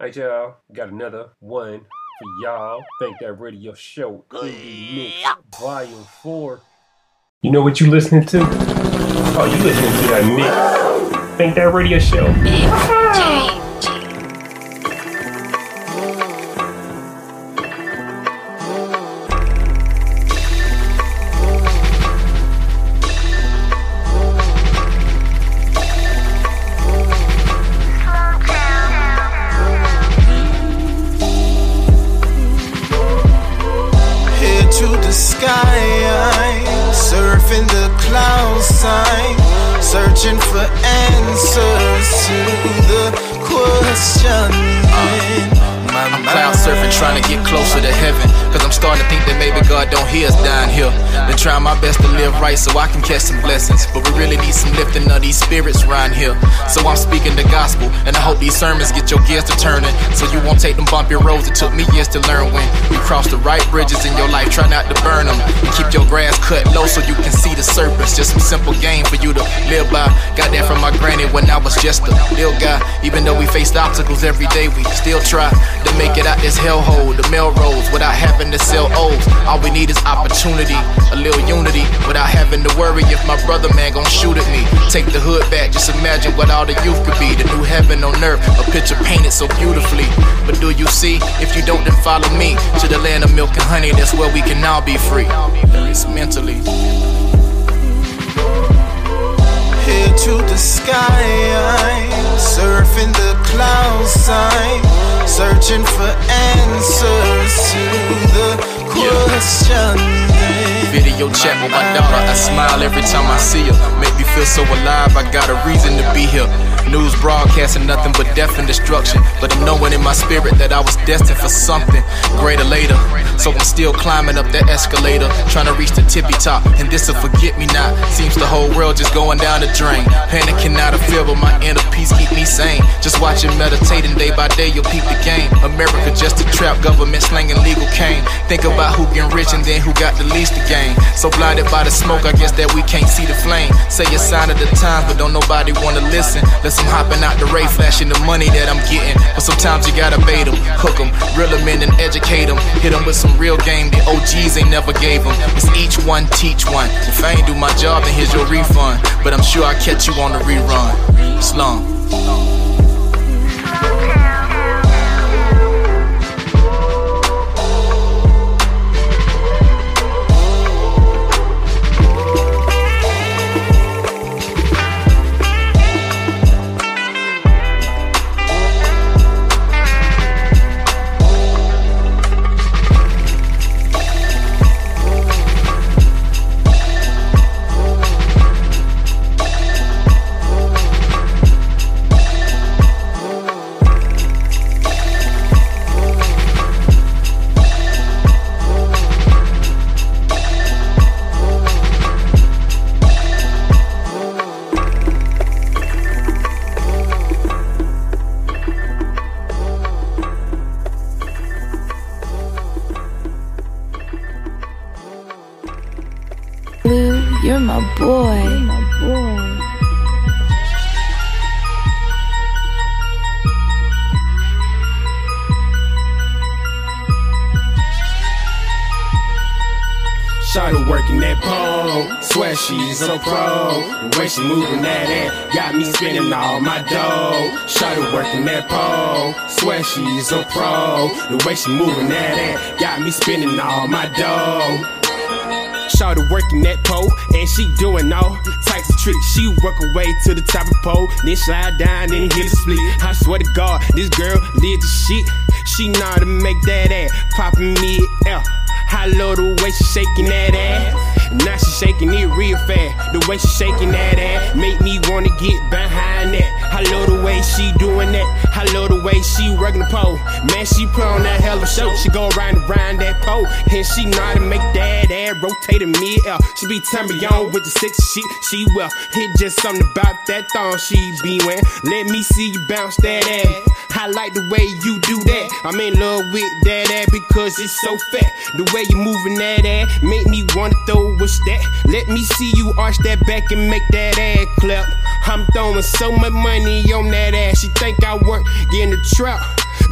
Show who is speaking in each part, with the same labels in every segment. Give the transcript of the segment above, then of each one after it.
Speaker 1: Alright, y'all, got another one for y'all. Think that radio show indie mix volume four. You know what you listening to? Oh, you listening to that mix? Think that radio show.
Speaker 2: Right so I can catch some blessings. But we really need some lifting of these spirits around here. So I'm speaking the gospel, and I hope these sermons get your gears to turning. So you won't take them bumpy roads it took me years to learn when you cross the right bridges in your life. Try not to burn them. And keep your grass cut low so you can see the surface. Just some simple game for you to live by. Got that from my granny when I was just a little guy. Even though we faced obstacles every day, we still try to make it out this hellhole, the Melrose, without having to sell O's. All we need is opportunity, a little unity, without having to worry if my brother man gon' shoot at me. Take the hood back, just imagine what all the youth could be. The new heaven on earth, a picture painted so beautifully. But do you see? If you don't, then follow me to the land of milk and honey. That's where we can all be free. It's mentally.
Speaker 3: Head to the sky, surfing the clouds, sign, searching for answers to the question.
Speaker 2: Video chat with my daughter. I smile every time I see her. Make me feel so alive. I got a reason to be here. News broadcasting nothing but death and destruction. But I'm knowing in my spirit that I was destined for something greater later. So I'm still climbing up that escalator, trying to reach the tippy top. And this'll forget me not. Seems the whole world just going down the drain. Panicking out of fear, but my inner peace keep me sane. Just watching, meditating day by day, you'll peep the game. America just a trap, government slanging legal cane. Think about who getting rich and then who got the least to gain. So blinded by the smoke, I guess that we can't see the flame. Say a sign of the times, but don't nobody wanna listen. Less I'm hopping out the ray, flashing the money that I'm getting. But sometimes you gotta bait them, hook them, reel them in and educate them. Hit them with some real game the OGs ain't never gave them. It's each one, teach one. If I ain't do my job, then here's your refund. But I'm sure I'll catch you on the rerun. Slum.
Speaker 1: A pro. The way she moving that ass got me spending all my dough. Shawty working that pole, swear she's a pro. The way she moving that ass got me spending all my dough. Shawty working that pole, and she doing all types of tricks. She work her way to the top of the pole, then slide down, and hit a split. I swear to God, this girl did the shit. She know how to make that ass poppin' mid L. I love the way she shaking that ass. Now she shaking it real fast. The way she shaking that ass make me wanna get behind that. I love the way she doing that. I love the way she working the pole. Man, she put on that hell of a show. She go around and around that pole, and she know how to make that ass rotate in mid. She be turning on with the sexy shit. She well hit just something about that thong she be wearing. Let me see you bounce that ass. I like the way you do that. I'm in love with that ass because it's so fat. The way you moving that ass make me wanna throw what's that. Let me see you arch that back and make that ass clap. I'm throwing so much money on that ass. She think I work in the trap.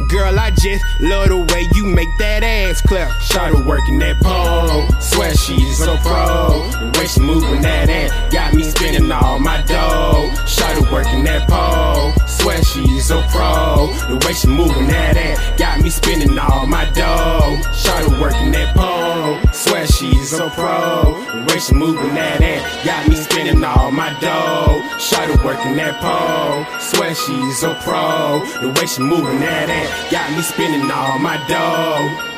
Speaker 1: Girl, I just love the way you make that ass clap. Shawty working that pole, swear she's so pro. The way she moving that ass got me spending all my dough. Shawty working that pole, swear she's so pro. The way she moving that ass got me spending all my dough. Shawty working that pole, so pro. The way she moving that ass got me spending all my dough. Shawty working that pole, swear she's so pro. The way she moving that ass got me spending all my dough.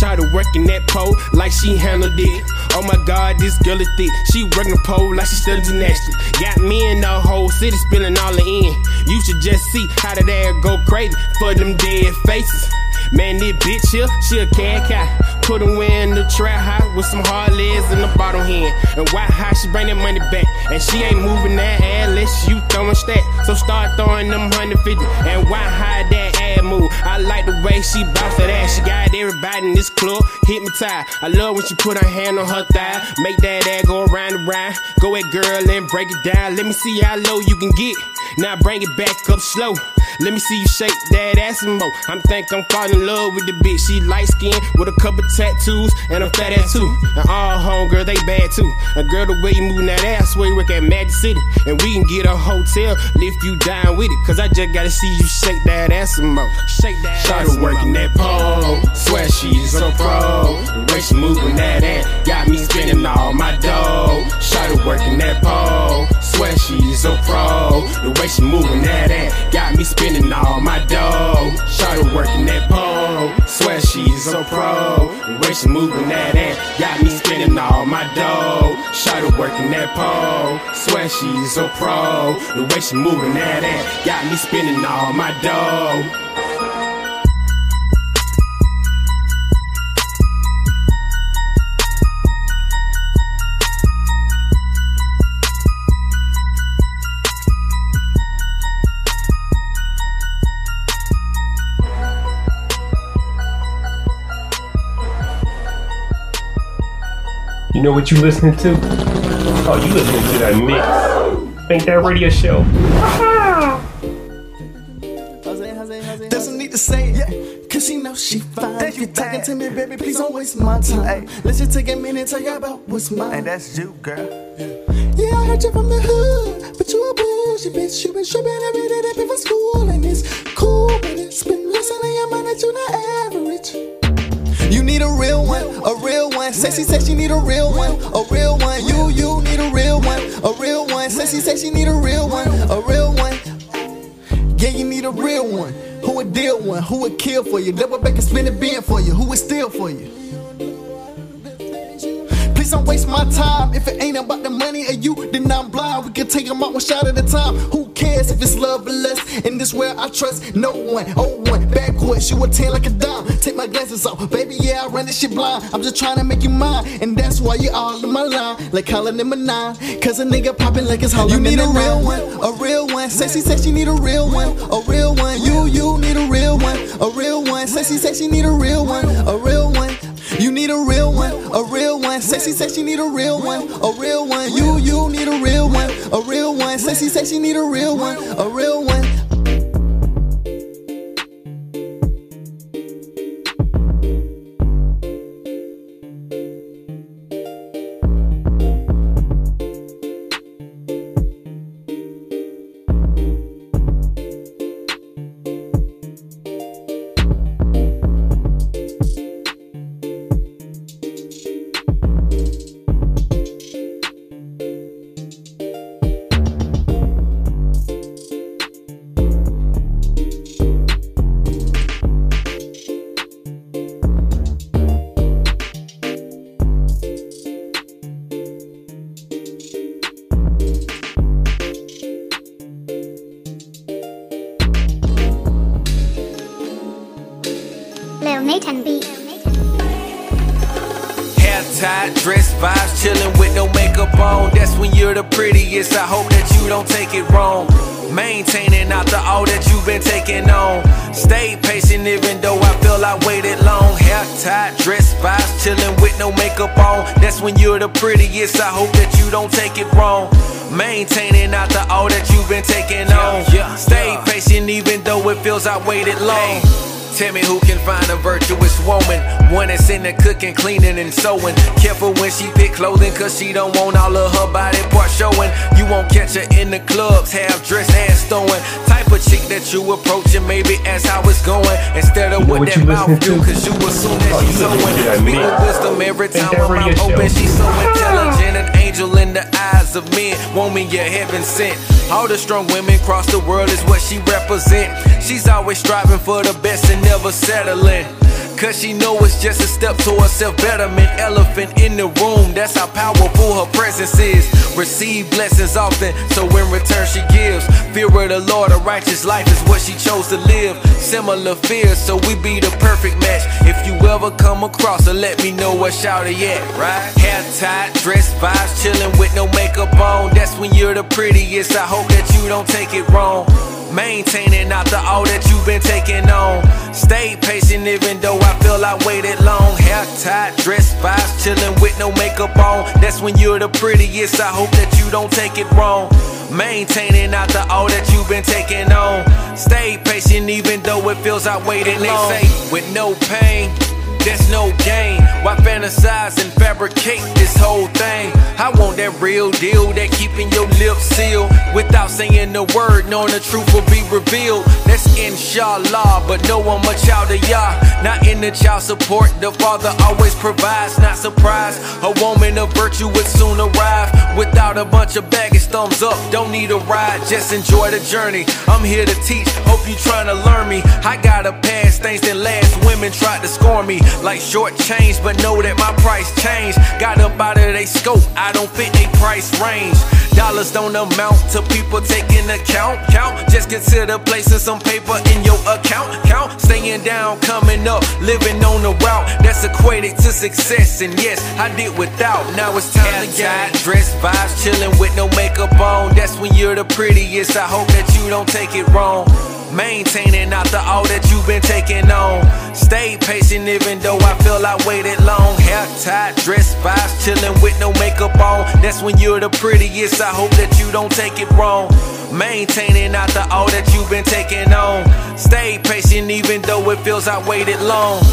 Speaker 1: Shawty working that pole like she handled it. Oh my god, this girl is thick. She working pole like she studying gymnastics. Got me in the whole city spilling all the in. You should just see how that ass go crazy for them dead faces. Man, this bitch here, she a cat cat. Put her in the trap high with some hard legs in the bottom hand. And why high she bring that money back? And she ain't moving that ass unless you throwing stack. So start throwing them 150. And why high that ass I like the way she bounce that ass. She got everybody in this club hypnotized. I love when she put her hand on her thigh. Make that ass go around and round. Go ahead, girl, and break it down. Let me see how low you can get. Now bring it back up slow. Let me see you shake that ass some more. I'm think I'm falling in love with the bitch. She light skinned with a couple tattoos and a fat ass too. And all homegirl, they bad too. A girl, the way you moving that ass, way work at Magic City. And we can get a hotel, lift you down with it. Cause I just gotta see you shake that ass some more. Shake that ass
Speaker 3: working that pole, swear she's so pro. The way she moving that ass got me spending all my dough. Shawty working that pole, swear she's so pro. The way she moving that ass got me spending all my dough. Shawty working that pole, swear she's so pro. The way she moving that ass got me spending all my dough. Shawty working that pole, swear she's so pro. The way she moving that ass got me spending all my dough.
Speaker 4: Know what you listening to? Oh, you listening to that mix. Ain't that radio show?
Speaker 5: Doesn't need to say it, yeah. Cause she knows she fine. If you talking to me, baby, please don't waste my time. Let's just take a minute, tell you about what's mine.
Speaker 6: And that's you, girl.
Speaker 5: Yeah, I heard you from the hood, but you a bullshit bitch. You been tripping every day that before school, and it's cool, but it's been losing in your mind that you not average. Need a real one, a real one. Sexy says she need a real one, a real one. You, you need a real one, a real one. Sexy says she need a real one, a real one. Yeah, you need a real one. Who would deal one? Who would kill for you? Double back and spin it bin for you. Who would steal for you? Please don't waste my time. If it ain't about the money or you, then I'm blind. We can take them out one shot at a time. Who cares if it's love or less? In this world, I trust no one. Oh, one, backwards, you a 10 like a dime. Take my glasses off, baby, yeah, I run this shit blind. I'm just trying to make you mine, and that's why you all in my line. Like calling number nine, cause a nigga popping like it's Halloween. You need a real one, a real one. Sexy says she need a real one, a real one. You, you need a real one, a real one. Sexy says she need a real one, a real one. You need a real one, a real one. Sexy says she need a real one, a real one. You, you need a real one, a real one. Sexy says she need a real one, a real one.
Speaker 7: Lil Nathan beat.
Speaker 6: Hair tied, dress vibes, chillin' with no makeup on. That's when you're the prettiest. I hope that you don't take it wrong. Maintaining after all that you've been taking on. Stay patient even though I feel I waited long. Hair tied, dress vibes, chillin' with no makeup on. That's when you're the prettiest. I hope that you don't take it wrong. Maintaining after all that you've been taking on. Stay patient even though though it feels I waited long. Tell me who can find a virtuous woman. One that's in the cooking, cleaning, and sewing. Careful when she pick clothing, cause she don't want all of her body parts showing. You won't catch her in the clubs, half dressed, ass throwing. Type of chick that you approach and maybe ask how it's going. Instead of what, what that mouth do, cause you assume that oh, she's sewing. Speak with wisdom every time mouth open. She's so intelligent, an angel in the eyes of men. Woman, me your heaven sent. All the strong women across the world is what she represent. She's always striving for the best and never settling. Cause she know it's just a step towards self-betterment. Elephant in the room, that's how powerful her presence is. Receive blessings often, so in return she gives. Fear of the Lord, a righteous life is what she chose to live. Similar fears, so we be the perfect match. If you ever come across her, let me know where shouty at, right? Hair tied, dress vibes, chillin' with no makeup on. That's when you're the prettiest, I hope that you don't take it wrong Maintaining after all that you've been taking on. Stay patient even though I feel I waited long. Hair tied, dress vibes, chillin' with no makeup on. That's when you're the prettiest. I hope that you don't take it wrong. Maintaining after all that you've been taking on. Stay patient even though it feels I waited long. They say with no pain there's no gain. Why fantasize and fabricate this whole thing? I want that real deal, that keeping your lips sealed without saying a word, knowing the truth will be revealed. That's inshallah, but no one much child of Yah. Not in the child support, the father always provides. Not surprised, a woman of virtue would soon arrive without a bunch of baggage. Thumbs up, don't need a ride, just enjoy the journey. I'm here to teach, hope you trying to learn me. I got a past things that last women tried to score me like short change, but know that my price changed. Got up out of they scope, I don't fit they price range. Dollars don't amount to people taking account. Count, just consider placing some paper in your account. Count, staying down, coming up, living on the route that's equated to success. And yes, I did without. Now it's time to get dress vibes, chilling with no makeup on. That's when you're the prettiest. I hope that you don't take it wrong. Maintaining after all that you've been taking on. Stay patient even though I feel I waited long. Hair tied, dress vibes, chillin' with no makeup on. That's when you're the prettiest. I hope that you don't take it wrong. Maintaining after all that you've been taking on. Stay patient even though it feels I waited long.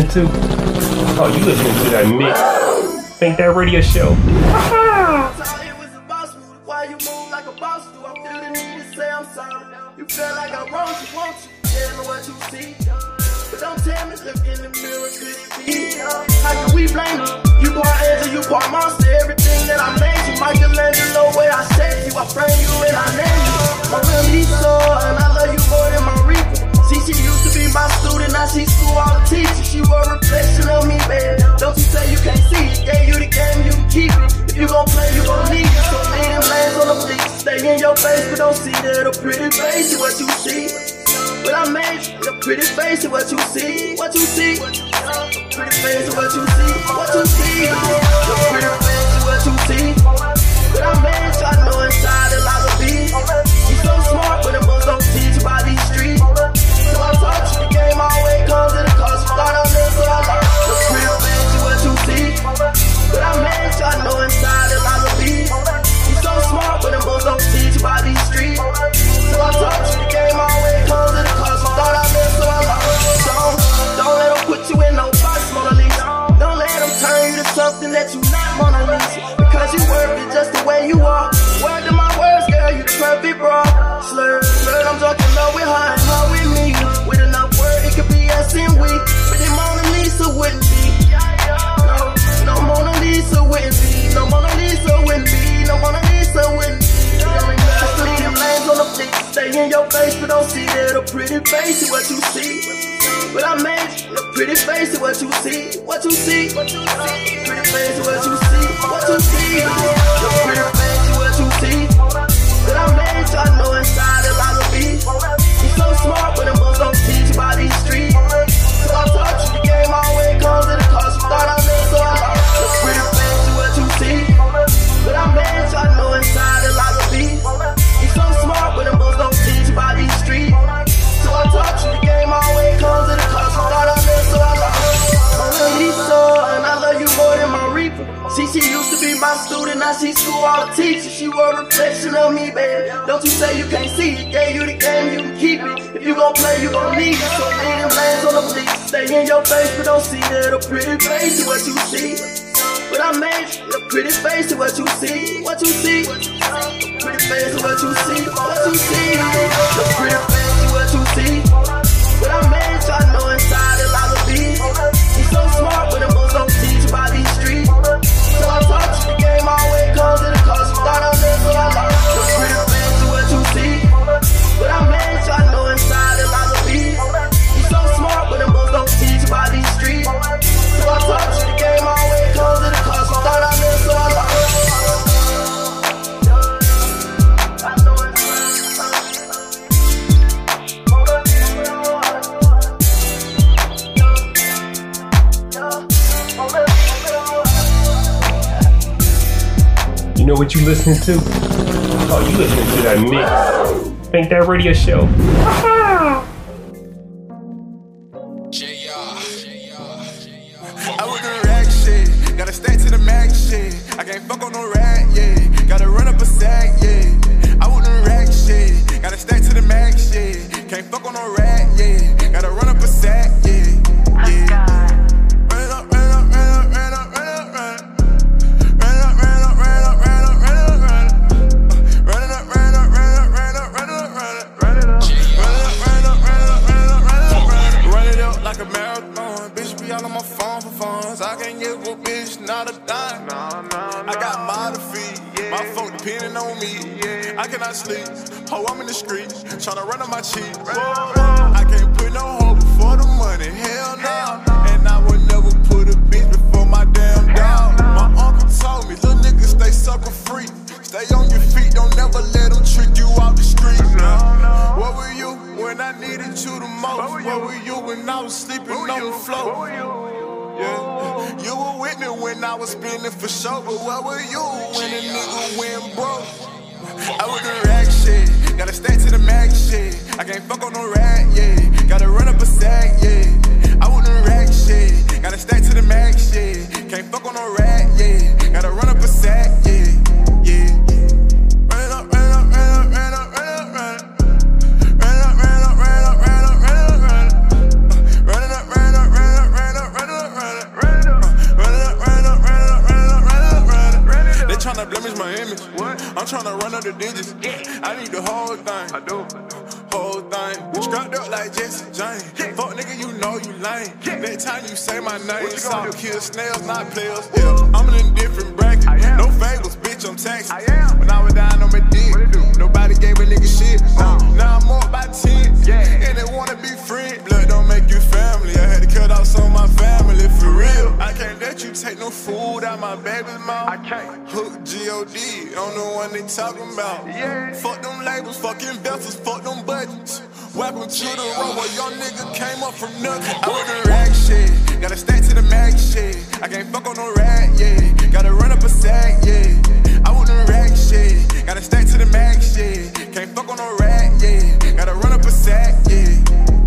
Speaker 4: Oh, you listening to that mix? Think that radio show.
Speaker 8: what you see. Oh. in your face, but don't see that a pretty face is what you see. But I made a pretty face is what you see. What you see. What you see. Pretty face is what you see. What you see. pretty baby, what you you
Speaker 4: listening to? Oh, you listening to that mix. Think that radio show.
Speaker 9: 10 years with bitch, not a dime. Nah, nah, nah. I got my defeat, yeah. my phone depending on me. Yeah. I cannot sleep, ho, I'm in the streets, tryna run on my cheek. I can't put no hope before the money, hell no. Nah. And I would never put a bitch before my damn dog. Nah. My uncle told me, little niggas, stay sucker free. Stay on your feet, don't never let them trick you out the street. Now, What were you when I needed you the most? What were you, what were you when I was sleeping on the floor? Yeah. You were with me when I was spinning for sure, but what were you when a nigga went broke? I was the rack shit, gotta stay to the max shit. I can't fuck on no rack, yeah. Gotta run up a sack, yeah. I want the rack shit, gotta stay to the max shit. Can't fuck on no rack, yeah. Gotta run up a sack, yeah. Tryna blemish my image. What? I'm tryna run up the digits. Yeah. I need the whole thing. I do. Whole thing. Strapped up like Jesse James. Yeah. Fuck nigga, you know you lame. Yeah. Next time you say my name, Salt kill snails, not players. Yeah. I'm in a different bracket. No favors, bitch, I'm taxing. I am. When I was down on my dick, nobody gave a nigga shit. Uh, now I'm up by 10. Yeah. And they wanna be friends. Blood don't make you family. I had to cut off some of my family for real. I can't let you take no food out my baby's mouth. I can't. Hook G-O-D, on the one they talking about. Yeah. Fuck them labels, fuck investors, fuck them budgets. Welcome to the road where young nigga came up from nothing. I with the rag shit, gotta stack to the max shit. I can't fuck on no rat, yeah. Gotta run up a sack, yeah. I with the rag shit, gotta stack to the max shit. Can't fuck on no rat, yeah. Gotta run up a sack, yeah.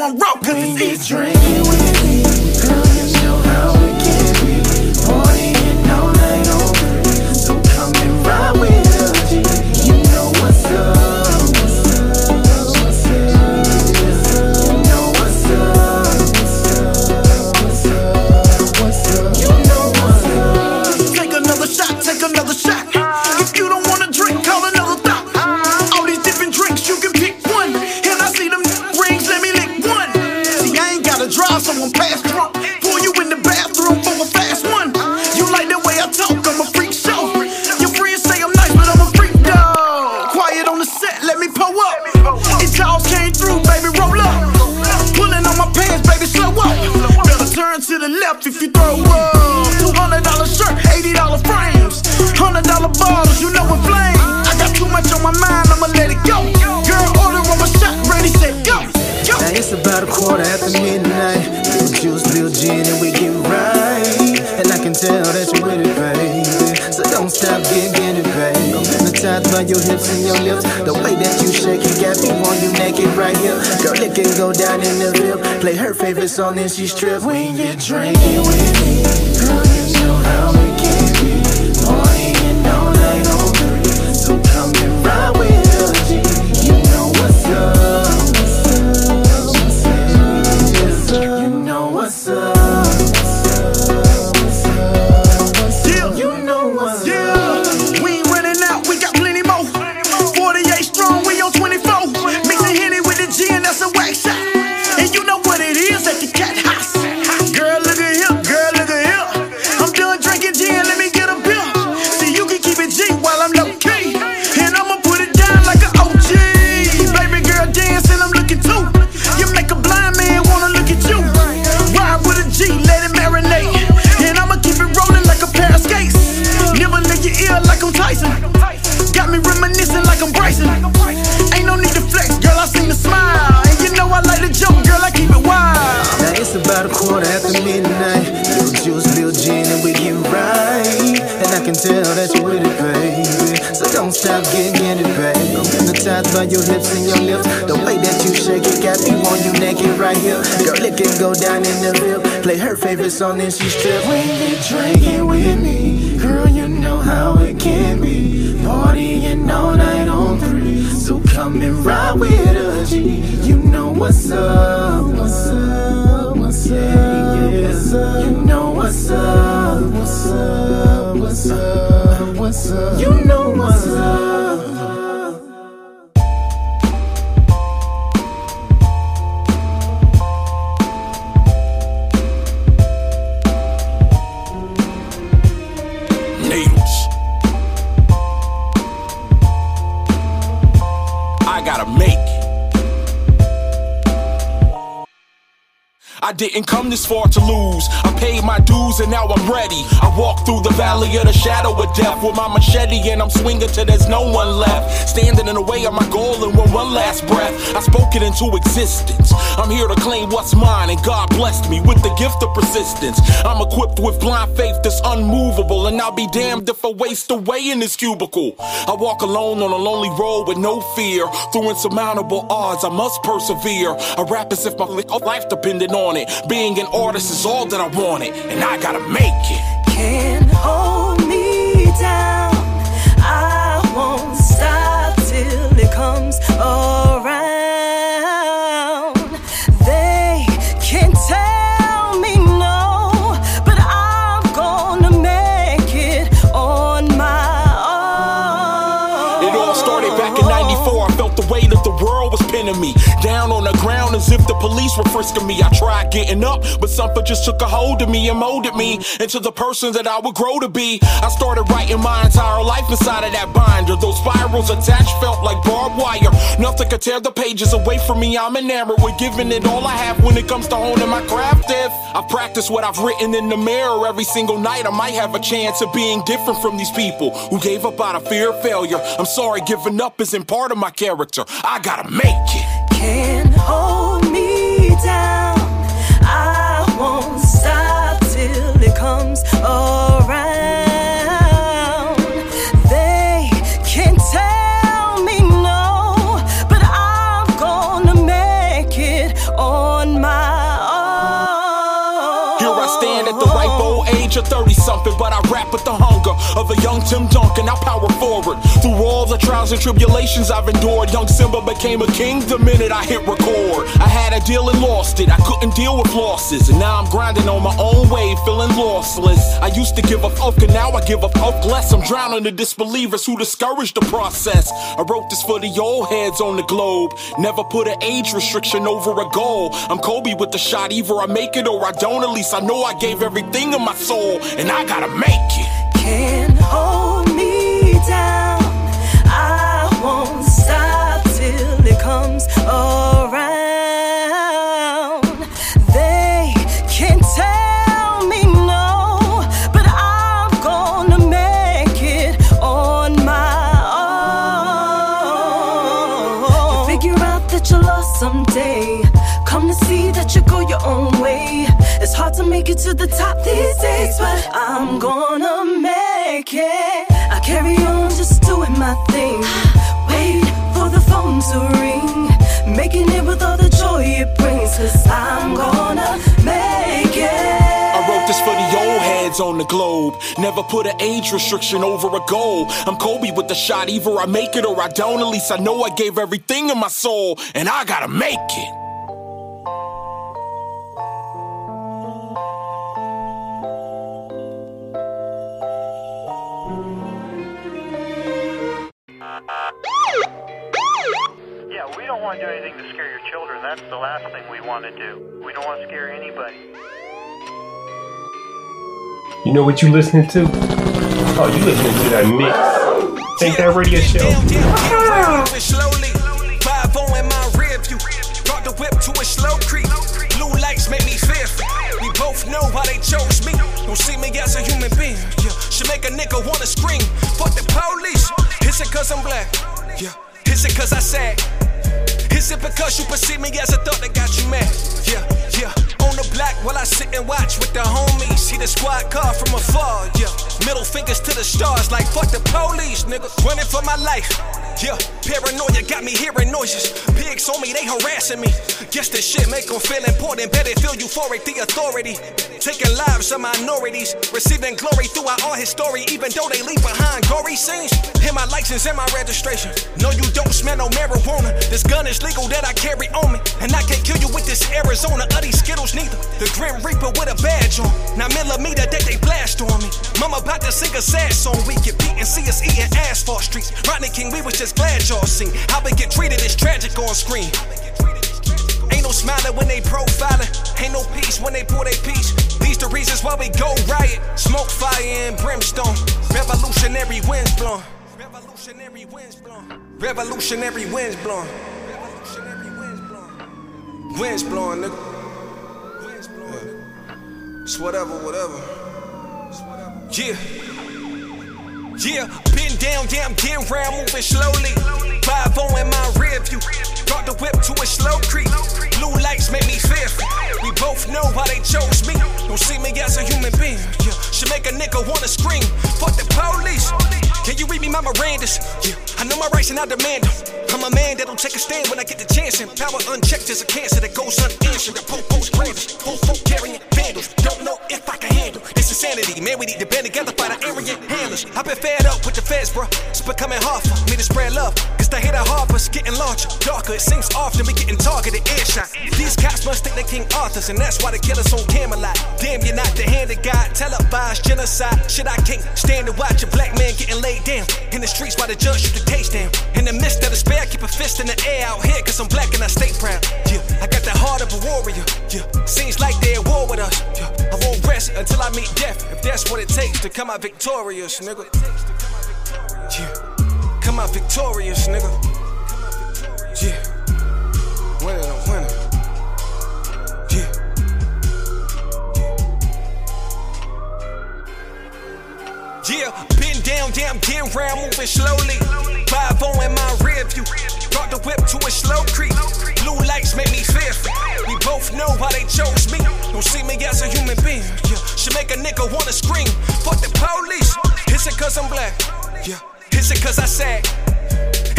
Speaker 10: To him cause it's
Speaker 11: by your hips and your lips. The way that you shake it got me on you naked right here. Girl, it can go down in the lip. Play her favorite song and she strip. When you drinking with me,
Speaker 10: like I'm Tyson. Got me reminiscing like I'm Bryson. Ain't no need to flex, girl, I seen the smile. And you know I like to joke, girl, I keep it wild.
Speaker 11: Now it's about a quarter after midnight. Little juice, little gin, and we get right. And I can tell that you're with it, baby. So don't stop, get, get it, baby. Hypnotized by your hips and your lips. The way that you shake it got me on you naked right here. Girl, it can go down in the lip. Play her favorite song and she strip. When you drinking with me, girl, you know how it can be. Partying all night on three. So come and ride with us, You know what's up, what's up, what's up, what's up. You know what's up, what's up, what's up, what's up. You know what's up.
Speaker 12: I didn't come this far to lose. I paid my dues and now I'm ready. I walk through the valley of the shadow of death with my machete and I'm swinging till there's no one left. Standing in the way of my goal and with one last breath, I spoke it into existence. I'm here to claim what's mine and God blessed me with the gift of persistence. I'm equipped with blind faith that's unmovable and I'll be damned if I waste away in this cubicle. I walk alone on a lonely road with no fear. Through insurmountable odds, I must persevere. I rap as if my life depended on it. Being an artist is all that I wanted, and I gotta make it.
Speaker 13: Can't hold me down. I won't stop till it comes around.
Speaker 12: As if the police were frisking me. I tried getting up, but something just took a hold of me and molded me into the person that I would grow to be. I started writing my entire life inside of that binder. Those spirals attached felt like barbed wire. Nothing could tear the pages away from me. I'm enamored with giving it all I have when it comes to honing my craft. If I practice what I've written in the mirror every single night, I might have a chance of being different from these people who gave up out of fear of failure. I'm sorry, giving up isn't part of my character. I gotta make it.
Speaker 13: Can't hold me down. But
Speaker 12: I rap with the hunger of a young Tim Duncan. I power forward through all the trials and tribulations I've endured. Young Simba became a king the minute I hit record. I had a deal and lost it. I couldn't deal with losses, and now I'm grinding on my own way, feeling lossless. I used to give fuck, and now I give a fuck less. I'm drowning the disbelievers who discourage the process. I wrote this for the old heads on the globe. Never put an age restriction over a goal. I'm Kobe with the shot, either I make it or I don't. At least I know I gave everything of my soul, and I gotta make it.
Speaker 13: Can't hold hard to make it to the top these days, but I'm gonna make it. I carry on just doing my thing. Wait for the phone to ring. Making it with all the joy it brings, cause I'm gonna make it.
Speaker 12: I wrote this for the old heads on the globe. Never put an age restriction over a goal. I'm Kobe with the shot, either I make it or I don't. At least I know I gave everything in my soul, and I gotta make it.
Speaker 14: That's the last thing we want to do. We don't want to scare anybody.
Speaker 4: You know what you listening to? Oh, you listening to that mix. Ain't that radio show?
Speaker 15: slowly. 5 in my rear view. Brought the whip to a slow creep. Blue lights make me fearful. We both know why they chose me. Don't see me as a human being. Yeah. Should make a nigga wanna scream. Fuck the police. Is it cause I'm black? Yeah. Is it cause I said? Is it because you perceive me as a thought that got you mad? Yeah, yeah. On the block while I sit and watch with the homies. See the squad car from afar, yeah. Middle fingers to the stars, like fuck the police, nigga. Running for my life. Yeah, paranoia got me hearing noises. Pigs on me, they harassing me. Guess this shit make them feel important. Better feel euphoric, the authority. Taking lives of minorities. Receiving glory throughout all his story, even though they leave behind gory scenes. Hit my license and my registration. No, you don't smell no marijuana. This gun is legal that I carry on me. And I can't kill you with this Arizona or these Skittles neither. The Grim Reaper with a badge on. Now millimeter that they blast on me. Mama about to sing a sad song. We get beat and see us eating asphalt streets. Rodney King, we was just glad y'all seen. How we get treated is tragic on screen. Ain't no smiling when they profiling. Ain't no peace when they pull their piece. These the reasons why we go riot. Smoke, fire, and brimstone. Revolutionary winds blowing. Revolutionary winds blowing. Revolutionary winds blowing. Winds blowing, nigga.
Speaker 6: It's whatever, whatever. Yeah. Yeah, been down, damn, getting round, moving slowly. 5 in my rear view. Brought the whip to a slow creep. Blue lights make me fearful. We both know why they chose me. Don't see me as a human being. Yeah, should make a nigga wanna scream. Fuck the police. Can you read me my Miranda's? Yeah, I know my rights and I demand them. I'm a man that'll take a stand when I get the chance. And power unchecked is a cancer that goes unanswered. The po-po's grandest. Full carrying vandals. Don't know if I can handle this insanity. Man, we need to band together, fight our arrogant handlers. I've been fed up with the feds, bro. It's becoming hard for me to spread love. Cause the hit of harper's getting larger, darker. It seems often we getting targeted earshot. These cops must think they King Arthur's, and that's why they kill us on camera lot. Damn, you're not the hand of God. Televised genocide. Shit, I can't stand to watch a black man getting laid down in the streets while the judge shoot the case down. In the midst of despair, I keep a fist in the air out here, cause I'm black and I stay proud. Yeah, I got the heart of a warrior. Yeah, seems like they're at war with us. Yeah, I won't rest until I meet death, if that's what it takes to come out victorious, nigga. Yeah, come out victorious, nigga. Yeah, winning, I'm Yeah, been down, damn, get round, moving slowly. 5 in my rear view. Brought the whip to a slow creep. Blue lights make me fearful. We both know why they chose me. Don't see me as a human being. Yeah, should make a nigga wanna scream. Fuck the police. Is it cause I'm black? Yeah. Is it cause I said?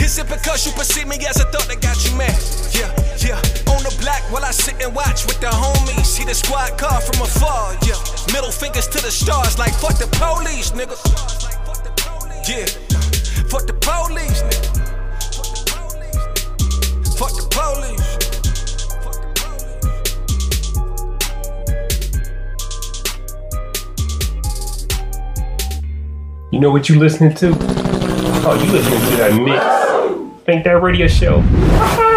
Speaker 6: Is it because you perceive me as a thought that got you mad? Yeah, yeah. On the block while I sit and watch with the homies. See the squad car from afar. Yeah. Middle fingers to the stars like fuck the police, nigga. Yeah. Fuck the police, nigga. Fuck the police. Nigga. Fuck the police. Fuck the police.
Speaker 4: You know what you listening to? Oh, you listening to that mix. Think that radio show.